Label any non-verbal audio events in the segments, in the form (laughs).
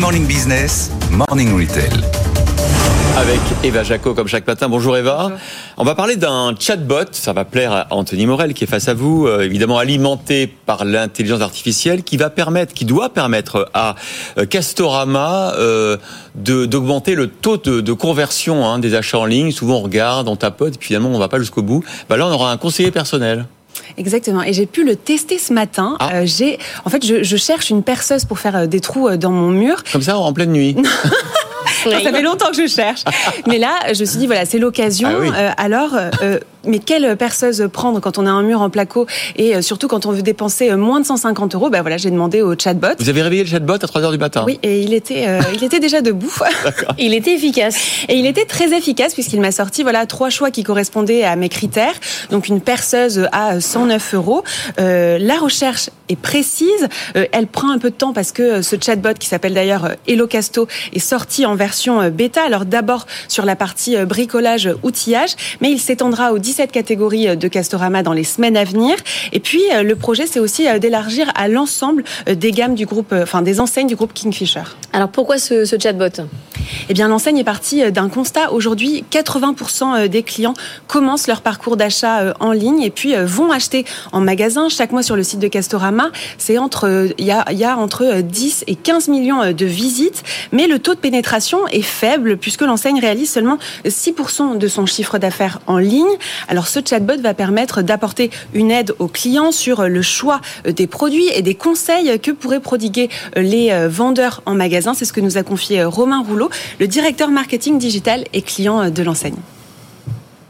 Good Morning Business, Morning Retail. Avec Eva Jaco comme chaque matin. Bonjour Eva. On va parler d'un chatbot, ça va plaire à Anthony Morel qui est face à vous, euh, évidemment alimenté par l'intelligence artificielle qui va permettre, qui doit permettre à euh, Castorama euh, d'augmenter le taux de, de conversion hein, des achats en ligne. Souvent on regarde, on tapote, et puis finalement on va pas jusqu'au bout. Bah là on aura un conseiller personnel. Exactement. Et j'ai pu le tester ce matin. Ah. Euh, j'ai, en fait, je, je cherche une perceuse pour faire euh, des trous euh, dans mon mur. Comme ça en pleine nuit. (laughs) Ça fait longtemps que je cherche. Mais là, je me suis dit, voilà, c'est l'occasion. Ah oui. Euh, alors, euh, mais quelle perceuse prendre quand on a un mur en placo et euh, surtout quand on veut dépenser euh, moins de 150 euros? Ben voilà, j'ai demandé au chatbot. Vous avez réveillé le chatbot à 3h du matin? Oui, et il était, euh, il était déjà debout. (laughs) Il était efficace. Et il était très efficace puisqu'il m'a sorti voilà trois choix qui correspondaient à mes critères. Donc une perceuse à 109 euros. Euh, la recherche est précise. Euh, elle prend un peu de temps parce que ce chatbot qui s'appelle d'ailleurs euh, Hello Casto est sorti en version bêta. Alors d'abord sur la partie bricolage outillage, mais il s'étendra aux 17 catégories euh, de Castorama dans les semaines à venir. Et puis euh, le projet c'est aussi euh, d'élargir à l'ensemble des gammes du groupe, enfin des enseignes du groupe Kingfisher. Alors pourquoi ce chatbot? Eh bien, l'enseigne est partie euh, d'un constat. Aujourd'hui, 80% des clients commencent leur parcours d'achat euh, en ligne et puis euh, vont acheter en magasin. Chaque mois sur le site de Castorama, c'est entre, euh, il y a, y a entre euh, 10 et 15 millions euh, de visites, mais le taux de pénétration est faible puisque l'enseigne réalise seulement 6% de son chiffre d'affaires en ligne. Alors, ce chatbot va permettre d'apporter une aide aux clients sur euh, le choix euh, des produits et des conseils que pourraient prodiguer euh, les euh, vendeurs en magasin. C'est ce que nous a confié euh, Romain Rouleau, le directeur marketing digital et client euh, de l'enseigne.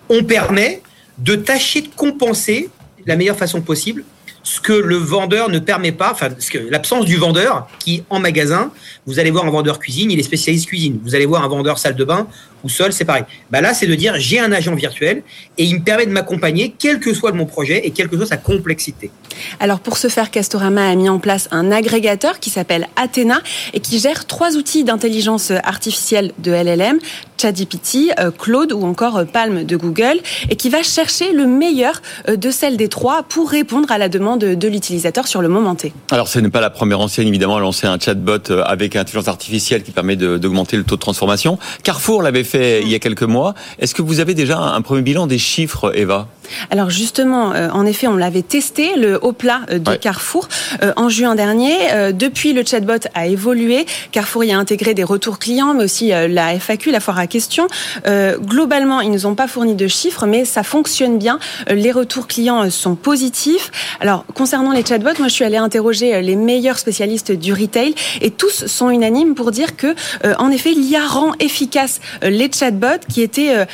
on permet de tâcher de compenser la meilleure façon possible ce que le vendeur ne permet pas, enfin, l'absence du vendeur qui, en magasin, vous allez voir un vendeur cuisine, il est spécialiste cuisine. Vous allez voir un vendeur salle de bain ou sol, c'est pareil. Bah là, c'est de dire j'ai un agent virtuel et il me permet de m'accompagner, quel que soit mon projet et quelle que soit sa complexité. Alors pour ce faire, Castorama a mis en place un agrégateur qui s'appelle Athena et qui gère trois outils d'intelligence artificielle de LLM, ChatGPT, euh, Claude ou encore euh, Palm de Google, et qui va chercher le meilleur euh, de celle des trois pour répondre à la demande de l'utilisateur sur le moment T. Alors, ce n'est pas la première enseigne, évidemment, à lancer un chatbot avec intelligence artificielle qui permet d'augmenter le taux de transformation. Carrefour l'avait fait il y a quelques mois. Est-ce que vous avez déjà un premier bilan des chiffres, Eva? Alors justement, euh, en effet, on l'avait testé, le haut plat euh, de Ouais. Carrefour, euh, en juin dernier. Euh, depuis, le chatbot a évolué. Carrefour y a intégré des retours clients, mais aussi euh, la FAQ, la foire à questions. Euh, globalement, ils nous ont pas fourni de chiffres, mais ça fonctionne bien. Les retours clients sont positifs. Alors, concernant les chatbots, moi, je suis allée interroger les meilleurs spécialistes du retail et tous sont unanimes pour dire que, euh, en effet, l'IA rend efficace les chatbots qui étaient,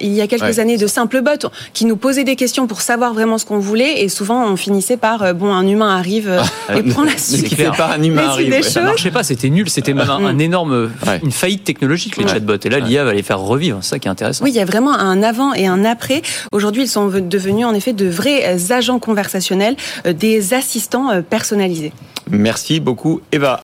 il y a quelques Ouais. années, de simples bots qui nous posaient des questions pour savoir vraiment ce qu'on voulait et souvent on finissait par, euh, bon, un humain arrive euh, et (laughs) prend la Ce suite. qui fait pas un humain arrive. des ouais. choses- Ça marchait pas, c'était nul, c'était même un, un énorme, Ouais. une faillite technologique les Ouais. chatbots. Et là, l'IA va les faire revivre, c'est ça qui est intéressant. Oui, il y a vraiment un avant et un après. Aujourd'hui, ils sont devenus en effet de vrais euh, agents conversationnels, euh, des assistants euh, personnalisés. Merci beaucoup, Eva.